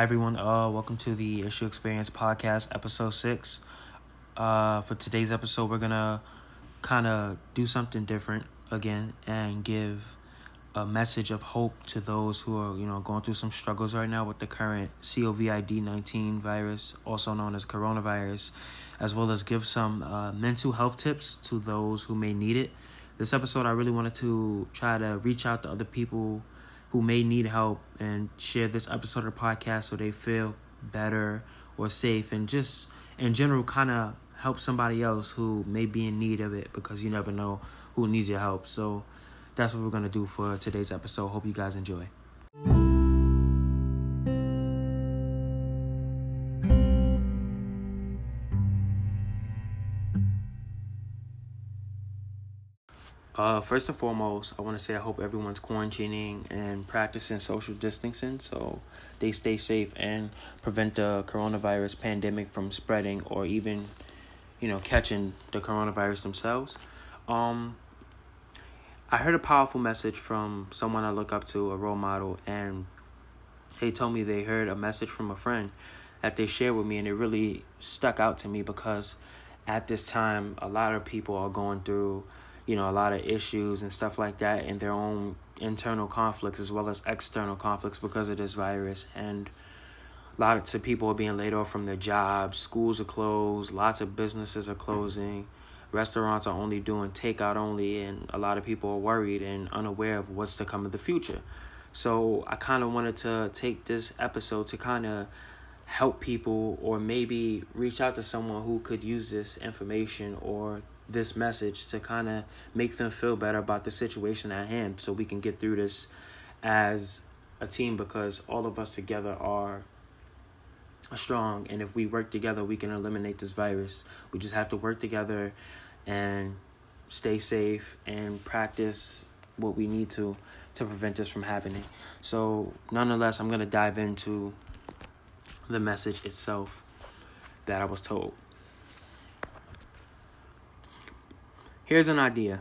Hi everyone. Uh, welcome to the Issue Experience Podcast, episode six. Uh, for today's episode, we're gonna kind of do something different again and give a message of hope to those who are, you know, going through some struggles right now with the current COVID nineteen virus, also known as coronavirus, as well as give some uh, mental health tips to those who may need it. This episode, I really wanted to try to reach out to other people who may need help and share this episode of the podcast so they feel better or safe and just in general kind of help somebody else who may be in need of it because you never know who needs your help. So that's what we're going to do for today's episode. Hope you guys enjoy. Uh, first and foremost, I want to say I hope everyone's quarantining and practicing social distancing so they stay safe and prevent the coronavirus pandemic from spreading or even, you know, catching the coronavirus themselves. Um, I heard a powerful message from someone I look up to, a role model, and they told me they heard a message from a friend that they shared with me, and it really stuck out to me because at this time, a lot of people are going through you know, a lot of issues and stuff like that in their own internal conflicts as well as external conflicts because of this virus. And a lot of people are being laid off from their jobs, schools are closed, lots of businesses are mm-hmm. closing, restaurants are only doing takeout only, and a lot of people are worried and unaware of what's to come in the future. So I kind of wanted to take this episode to kind of help people or maybe reach out to someone who could use this information or this message to kind of make them feel better about the situation at hand so we can get through this as a team because all of us together are strong and if we work together we can eliminate this virus. We just have to work together and stay safe and practice what we need to to prevent this from happening. So nonetheless i'm going to dive into the message itself that i was told Here's an idea.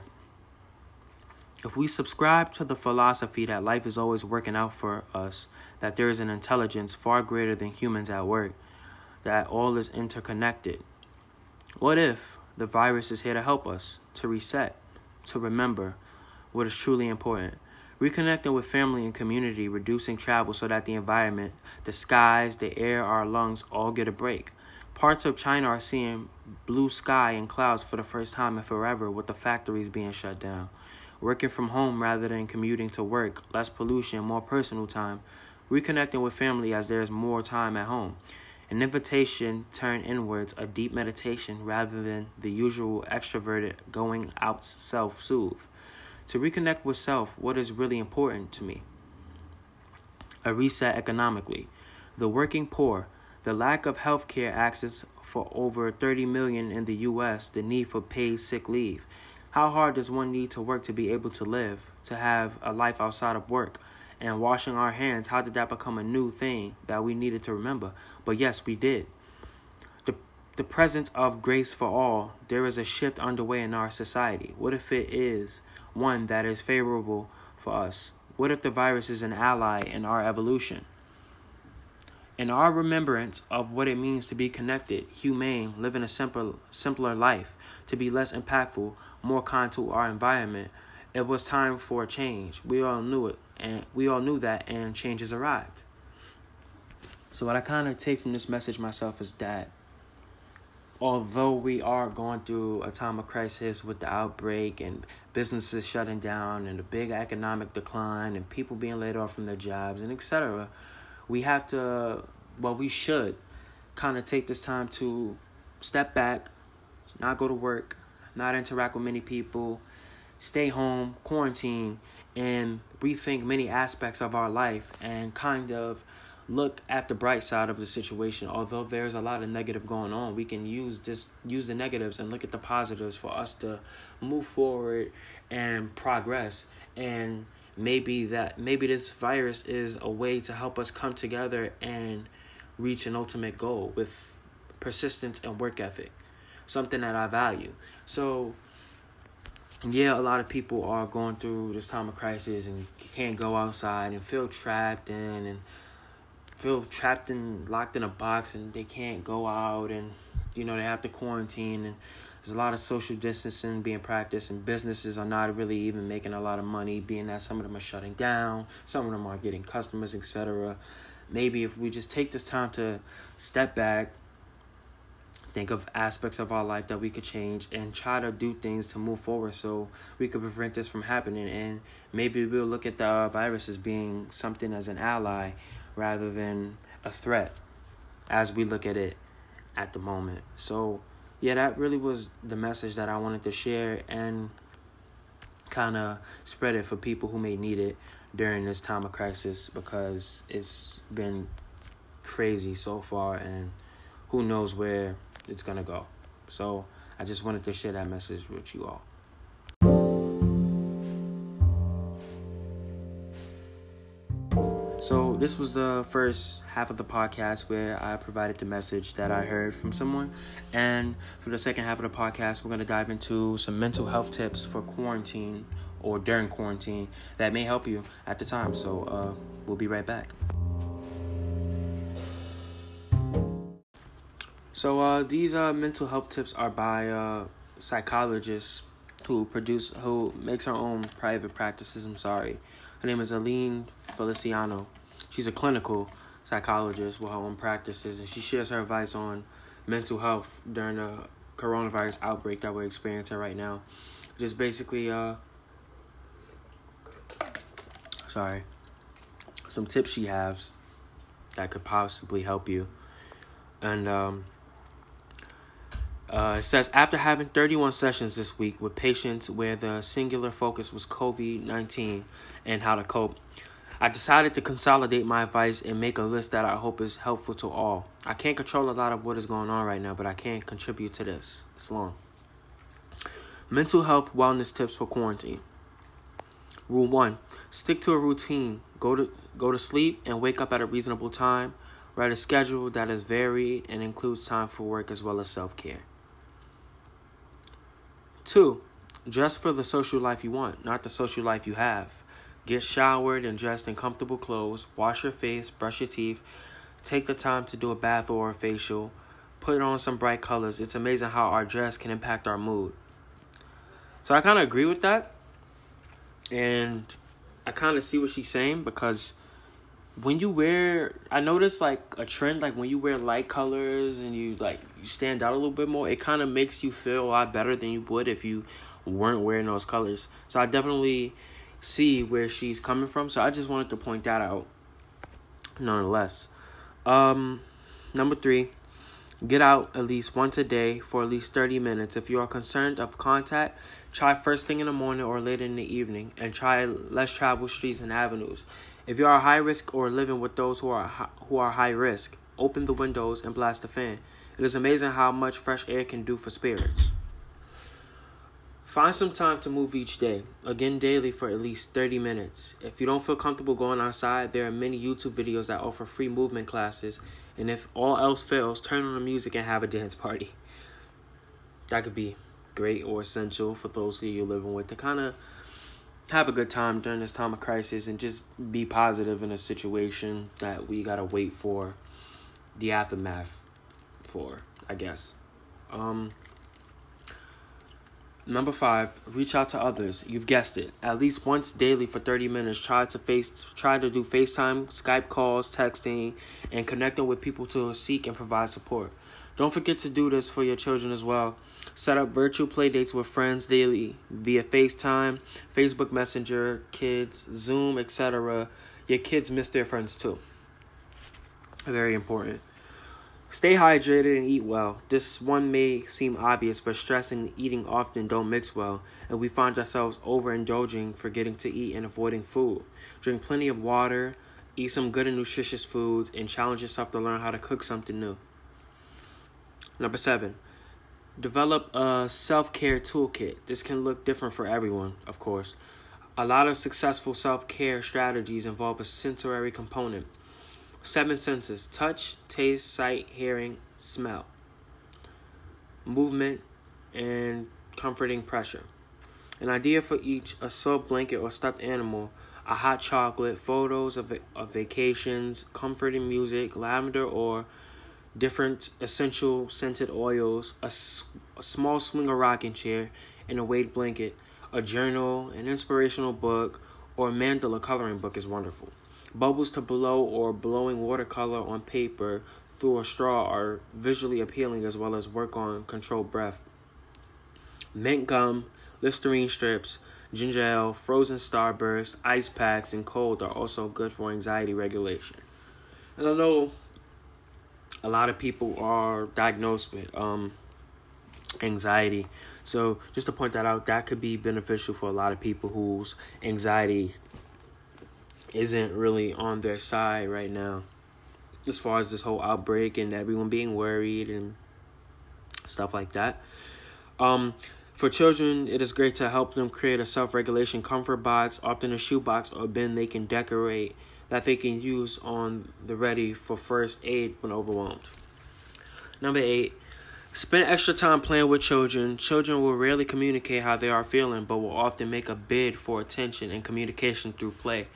If we subscribe to the philosophy that life is always working out for us, that there is an intelligence far greater than humans at work, that all is interconnected, what if the virus is here to help us, to reset, to remember what is truly important? Reconnecting with family and community, reducing travel so that the environment, the skies, the air, our lungs all get a break. Parts of China are seeing blue sky and clouds for the first time in forever with the factories being shut down. Working from home rather than commuting to work, less pollution, more personal time. Reconnecting with family as there is more time at home. An invitation turned inwards, a deep meditation rather than the usual extroverted going out self soothe. To reconnect with self, what is really important to me? A reset economically. The working poor the lack of health care access for over 30 million in the US, the need for paid sick leave. How hard does one need to work to be able to live, to have a life outside of work? And washing our hands, how did that become a new thing that we needed to remember? But yes, we did. The, the presence of grace for all, there is a shift underway in our society. What if it is one that is favorable for us? What if the virus is an ally in our evolution? In our remembrance of what it means to be connected, humane, living a simple, simpler life, to be less impactful, more kind to our environment, it was time for a change. We all knew it, and we all knew that, and changes arrived. So, what I kind of take from this message myself is that although we are going through a time of crisis with the outbreak and businesses shutting down and a big economic decline and people being laid off from their jobs and etc we have to, well, we should kind of take this time to step back, not go to work, not interact with many people, stay home, quarantine, and rethink many aspects of our life and kind of look at the bright side of the situation. Although there's a lot of negative going on, we can use this use the negatives and look at the positives for us to move forward and progress and maybe that maybe this virus is a way to help us come together and reach an ultimate goal with persistence and work ethic something that i value. So yeah a lot of people are going through this time of crisis and can't go outside and feel trapped in and feel trapped and locked in a box and they can't go out and you know they have to quarantine and there's a lot of social distancing being practiced and businesses are not really even making a lot of money being that some of them are shutting down some of them are getting customers etc maybe if we just take this time to step back think of aspects of our life that we could change and try to do things to move forward so we could prevent this from happening. And maybe we'll look at the uh, virus as being something as an ally rather than a threat as we look at it at the moment. So yeah that really was the message that i wanted to share and kind of spread it for people who may need it during this time of crisis because it's been crazy so far and who knows where it's gonna go. So I just wanted to share that message with you all. This was the first half of the podcast where I provided the message that I heard from someone, and for the second half of the podcast, we're gonna dive into some mental health tips for quarantine or during quarantine that may help you at the time. So uh, we'll be right back. So uh, these uh, mental health tips are by uh, psychologists who produce who makes her own private practices. I'm sorry, her name is Eileen Feliciano. She's a clinical psychologist with her own practices, and she shares her advice on mental health during the coronavirus outbreak that we're experiencing right now. Just basically, uh, sorry, some tips she has that could possibly help you, and um uh, it says after having 31 sessions this week with patients where the singular focus was COVID 19 and how to cope, I decided to consolidate my advice and make a list that I hope is helpful to all. I can't control a lot of what is going on right now, but I can contribute to this. It's long. Mental health wellness tips for quarantine. Rule 1 Stick to a routine. Go to, go to sleep and wake up at a reasonable time. Write a schedule that is varied and includes time for work as well as self care. Two, dress for the social life you want, not the social life you have. Get showered and dressed in comfortable clothes. Wash your face, brush your teeth. Take the time to do a bath or a facial. Put on some bright colors. It's amazing how our dress can impact our mood. So I kind of agree with that. And I kind of see what she's saying because when you wear i noticed like a trend like when you wear light colors and you like you stand out a little bit more it kind of makes you feel a lot better than you would if you weren't wearing those colors so i definitely see where she's coming from so i just wanted to point that out nonetheless um number three get out at least once a day for at least 30 minutes if you are concerned of contact try first thing in the morning or later in the evening and try less travel streets and avenues if you are high risk or living with those who are who are high risk, open the windows and blast the fan. It is amazing how much fresh air can do for spirits. Find some time to move each day, again daily for at least 30 minutes. If you don't feel comfortable going outside, there are many YouTube videos that offer free movement classes, and if all else fails, turn on the music and have a dance party. That could be great or essential for those who you're living with to kind of have a good time during this time of crisis and just be positive in a situation that we gotta wait for the aftermath for, I guess. Um, number five, reach out to others. You've guessed it. At least once daily for 30 minutes, try to face try to do FaceTime, Skype calls, texting, and connecting with people to seek and provide support. Don't forget to do this for your children as well. Set up virtual playdates with friends daily via FaceTime, Facebook Messenger, kids, Zoom, etc. Your kids miss their friends too. Very important. Stay hydrated and eat well. This one may seem obvious, but stress and eating often don't mix well, and we find ourselves overindulging, forgetting to eat and avoiding food. Drink plenty of water, eat some good and nutritious foods, and challenge yourself to learn how to cook something new. Number seven, develop a self care toolkit. This can look different for everyone, of course. A lot of successful self care strategies involve a sensory component. Seven senses touch, taste, sight, hearing, smell, movement, and comforting pressure. An idea for each a soft blanket or stuffed animal. a hot chocolate, photos of, of vacations, comforting music, lavender or different essential scented oils, a, a small swinger rocking chair, and a weight blanket, a journal, an inspirational book, or a mandala coloring book is wonderful. Bubbles to blow or blowing watercolor on paper through a straw are visually appealing as well as work on controlled breath. Mint gum, Listerine strips, ginger ale, frozen starburst, ice packs, and cold are also good for anxiety regulation. And I know a lot of people are diagnosed with um, anxiety. So just to point that out, that could be beneficial for a lot of people whose anxiety isn't really on their side right now. As far as this whole outbreak and everyone being worried and stuff like that. Um, for children, it is great to help them create a self regulation comfort box, often a shoebox or bin they can decorate that they can use on the ready for first aid when overwhelmed. Number eight, spend extra time playing with children. Children will rarely communicate how they are feeling, but will often make a bid for attention and communication through play.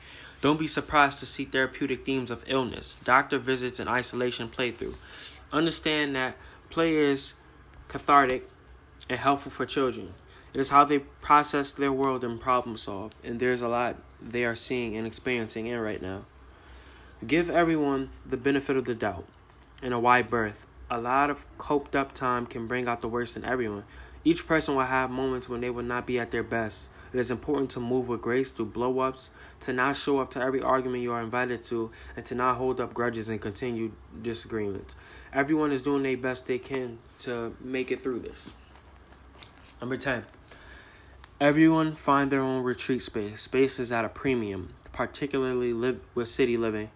Don't be surprised to see therapeutic themes of illness, doctor visits, and isolation playthrough. Understand that play is cathartic and helpful for children. It is how they process their world and problem solve, and there's a lot they are seeing and experiencing in right now. Give everyone the benefit of the doubt. In a wide berth, a lot of coped up time can bring out the worst in everyone. Each person will have moments when they will not be at their best. It is important to move with grace through blow ups, to not show up to every argument you are invited to, and to not hold up grudges and continue disagreements. Everyone is doing their best they can to make it through this. Number 10. Everyone find their own retreat space. Space is at a premium, particularly live with city living.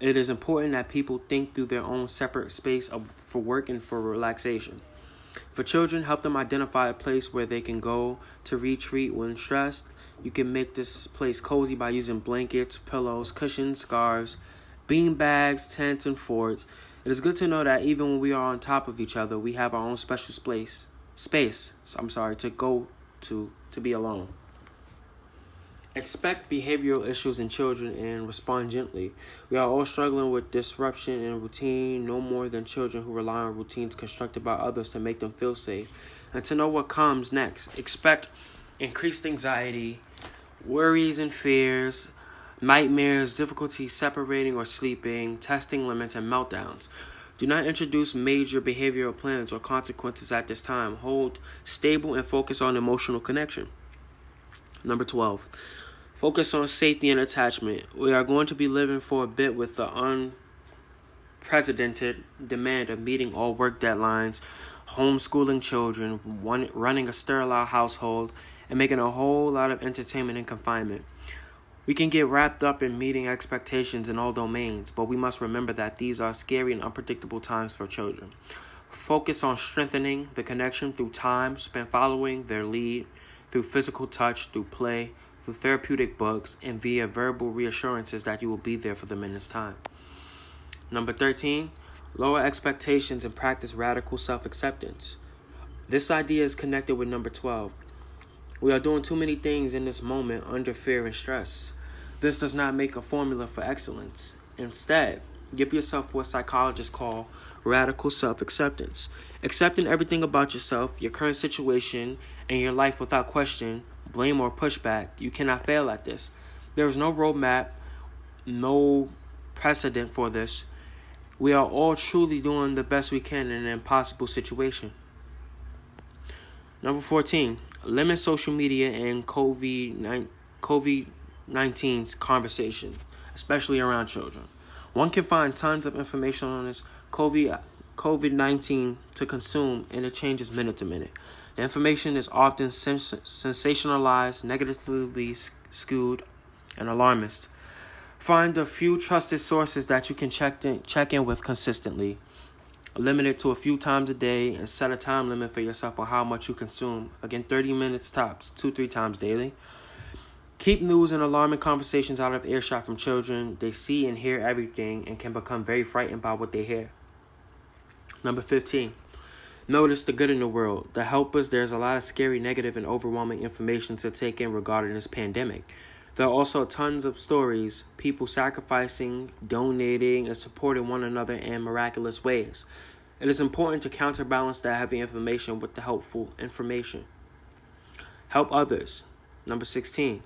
It is important that people think through their own separate space of, for work and for relaxation. For children, help them identify a place where they can go to retreat when stressed. You can make this place cozy by using blankets, pillows, cushions, scarves, bean bags, tents, and forts. It is good to know that even when we are on top of each other, we have our own special space space, I'm sorry, to go to to be alone. Expect behavioral issues in children and respond gently. We are all struggling with disruption in routine, no more than children who rely on routines constructed by others to make them feel safe. And to know what comes next, expect increased anxiety, worries and fears, nightmares, difficulty separating or sleeping, testing limits, and meltdowns. Do not introduce major behavioral plans or consequences at this time. Hold stable and focus on emotional connection. Number 12. Focus on safety and attachment. We are going to be living for a bit with the unprecedented demand of meeting all work deadlines, homeschooling children, one, running a sterile household, and making a whole lot of entertainment in confinement. We can get wrapped up in meeting expectations in all domains, but we must remember that these are scary and unpredictable times for children. Focus on strengthening the connection through time spent following their lead, through physical touch, through play, through therapeutic books, and via verbal reassurances that you will be there for them in this time. Number 13, lower expectations and practice radical self acceptance. This idea is connected with number 12 we are doing too many things in this moment under fear and stress. This does not make a formula for excellence. Instead, give yourself what psychologists call radical self acceptance. Accepting everything about yourself, your current situation, and your life without question, blame, or pushback. You cannot fail at this. There is no roadmap, no precedent for this. We are all truly doing the best we can in an impossible situation. Number 14, limit social media and COVID 19's conversation, especially around children. One can find tons of information on this COVID COVID 19 to consume, and it changes minute to minute. The information is often sens- sensationalized, negatively skewed, and alarmist. Find a few trusted sources that you can check in, check in with consistently Limit it to a few times a day and set a time limit for yourself on how much you consume. Again, 30 minutes tops, two, three times daily. Keep news and alarming conversations out of earshot from children. They see and hear everything and can become very frightened by what they hear. Number 15. Notice the good in the world. The helpers, there's a lot of scary, negative, and overwhelming information to take in regarding this pandemic. There are also tons of stories, people sacrificing, donating, and supporting one another in miraculous ways. It is important to counterbalance that heavy information with the helpful information. Help others. Number 16.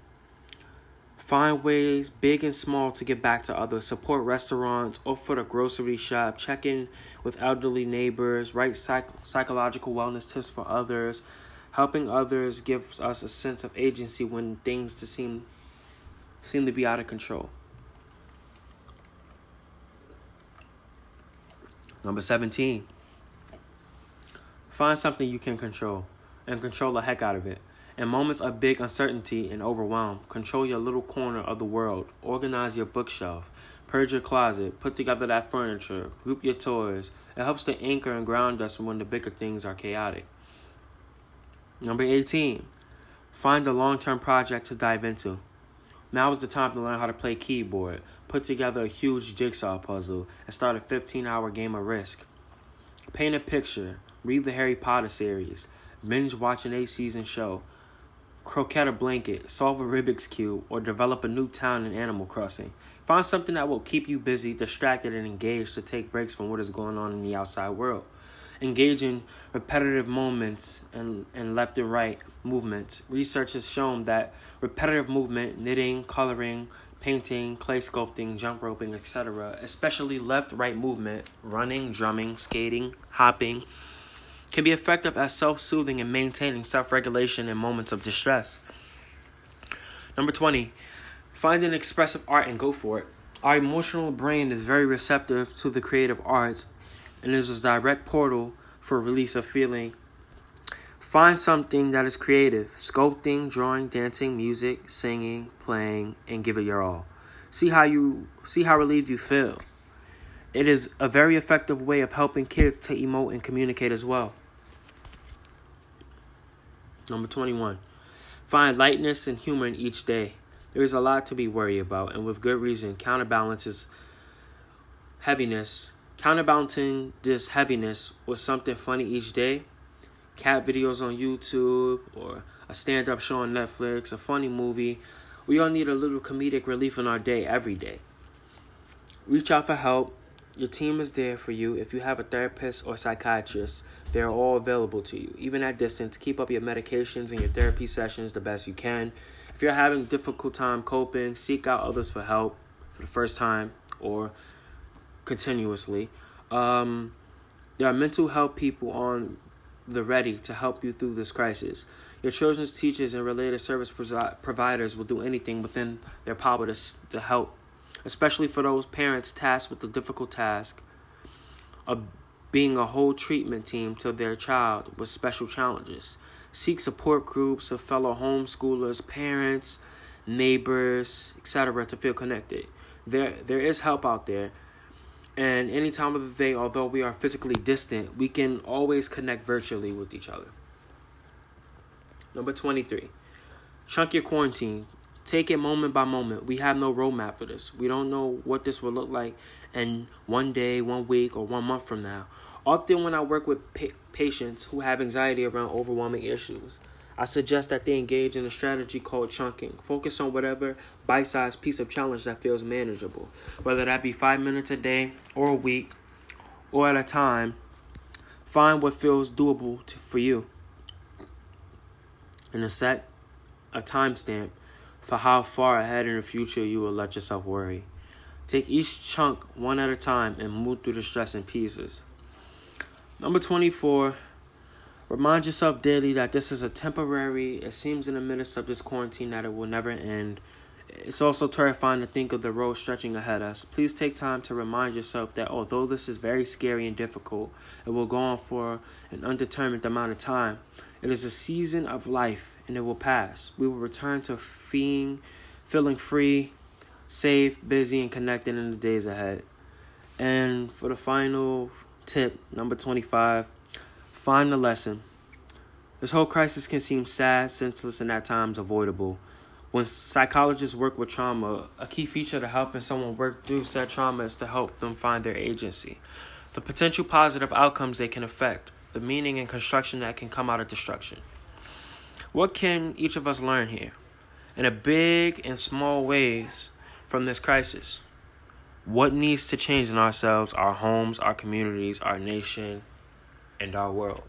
Find ways, big and small, to give back to others. Support restaurants, offer a grocery shop, check in with elderly neighbors, write psych- psychological wellness tips for others. Helping others gives us a sense of agency when things to seem seem to be out of control. Number 17. Find something you can control and control the heck out of it. In moments of big uncertainty and overwhelm, control your little corner of the world. Organize your bookshelf. Purge your closet. Put together that furniture. Group your toys. It helps to anchor and ground us when the bigger things are chaotic. Number 18. Find a long term project to dive into. Now is the time to learn how to play keyboard, put together a huge jigsaw puzzle, and start a 15 hour game of Risk. Paint a picture, read the Harry Potter series, binge watch an eight season show, croquet a blanket, solve a Rubik's Cube, or develop a new town in Animal Crossing. Find something that will keep you busy, distracted, and engaged to take breaks from what is going on in the outside world. Engage in repetitive moments and, and left and right movements. Research has shown that repetitive movement, knitting, coloring, painting, clay sculpting, jump roping, etc., especially left right movement, running, drumming, skating, hopping, can be effective as self soothing and maintaining self regulation in moments of distress. Number 20, find an expressive art and go for it. Our emotional brain is very receptive to the creative arts and is a direct portal for release of feeling. Find something that is creative sculpting, drawing, dancing, music, singing, playing, and give it your all. See how you see how relieved you feel. It is a very effective way of helping kids to emote and communicate as well. Number 21. Find lightness and humor in each day. There is a lot to be worried about, and with good reason, counterbalances heaviness. Counterbalancing this heaviness with something funny each day. Cat videos on YouTube, or a stand up show on Netflix, a funny movie. We all need a little comedic relief in our day every day. Reach out for help your team is there for you. If you have a therapist or psychiatrist, they're all available to you. Even at distance, keep up your medications and your therapy sessions the best you can. If you're having a difficult time coping, seek out others for help for the first time or continuously. Um, there are mental health people on the ready to help you through this crisis. Your children's teachers and related service providers will do anything within their power to, to help especially for those parents tasked with the difficult task of being a whole treatment team to their child with special challenges. Seek support groups of fellow homeschoolers, parents, neighbors, etc. to feel connected. There there is help out there. And any time of the day, although we are physically distant, we can always connect virtually with each other. Number 23. Chunk your quarantine Take it moment by moment. We have no roadmap for this. We don't know what this will look like in one day, one week, or one month from now. Often, when I work with pa- patients who have anxiety around overwhelming issues, I suggest that they engage in a strategy called chunking. Focus on whatever bite sized piece of challenge that feels manageable, whether that be five minutes a day, or a week, or at a time. Find what feels doable to, for you. And a set a timestamp for how far ahead in the future you will let yourself worry. Take each chunk one at a time and move through the stress in pieces. Number 24, remind yourself daily that this is a temporary, it seems in the midst of this quarantine that it will never end. It's also terrifying to think of the road stretching ahead of us. Please take time to remind yourself that although this is very scary and difficult, it will go on for an undetermined amount of time. It is a season of life and it will pass. We will return to feeling, feeling free, safe, busy, and connected in the days ahead. And for the final tip, number 25, find the lesson. This whole crisis can seem sad, senseless, and at times avoidable. When psychologists work with trauma, a key feature to helping someone work through said trauma is to help them find their agency, the potential positive outcomes they can affect, the meaning and construction that can come out of destruction. What can each of us learn here? in a big and small ways from this crisis. What needs to change in ourselves, our homes, our communities, our nation, and our world?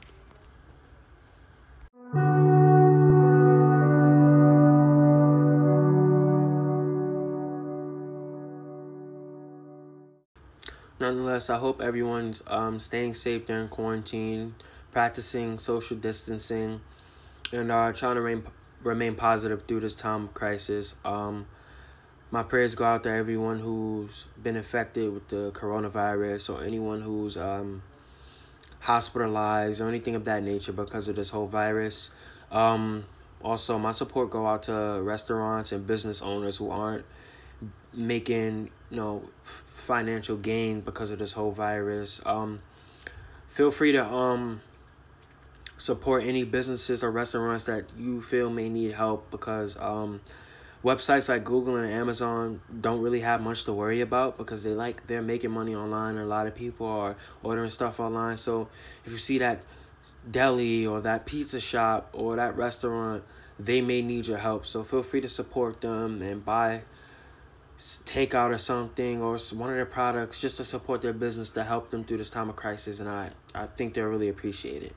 Nonetheless, I hope everyone's um, staying safe during quarantine, practicing social distancing, and uh, trying to remain, remain positive through this time of crisis. Um, my prayers go out to everyone who's been infected with the coronavirus or anyone who's um, hospitalized or anything of that nature because of this whole virus. Um, also, my support go out to restaurants and business owners who aren't making you know financial gain because of this whole virus. Um, feel free to um support any businesses or restaurants that you feel may need help because um websites like Google and Amazon don't really have much to worry about because they like they're making money online and a lot of people are ordering stuff online. So if you see that deli or that pizza shop or that restaurant, they may need your help. So feel free to support them and buy takeout or something or one of their products just to support their business to help them through this time of crisis and I, I think they're really appreciate it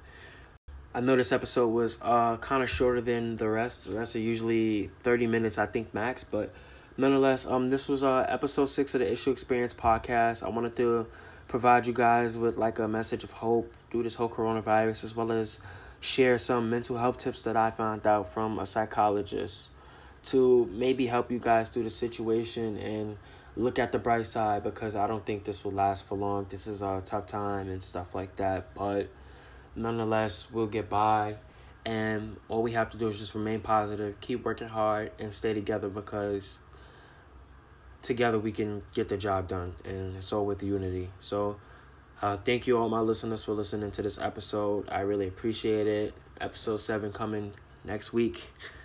I know this episode was uh kind of shorter than the rest. The rest are usually 30 minutes I think max, but nonetheless, um this was uh episode 6 of the Issue Experience podcast. I wanted to provide you guys with like a message of hope through this whole coronavirus as well as share some mental health tips that I found out from a psychologist to maybe help you guys through the situation and look at the bright side because I don't think this will last for long. This is a tough time and stuff like that, but nonetheless, we'll get by. And all we have to do is just remain positive, keep working hard, and stay together because together we can get the job done. And it's all with unity. So, uh, thank you, all my listeners, for listening to this episode. I really appreciate it. Episode 7 coming next week.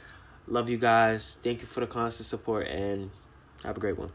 Love you guys. Thank you for the constant support and have a great one.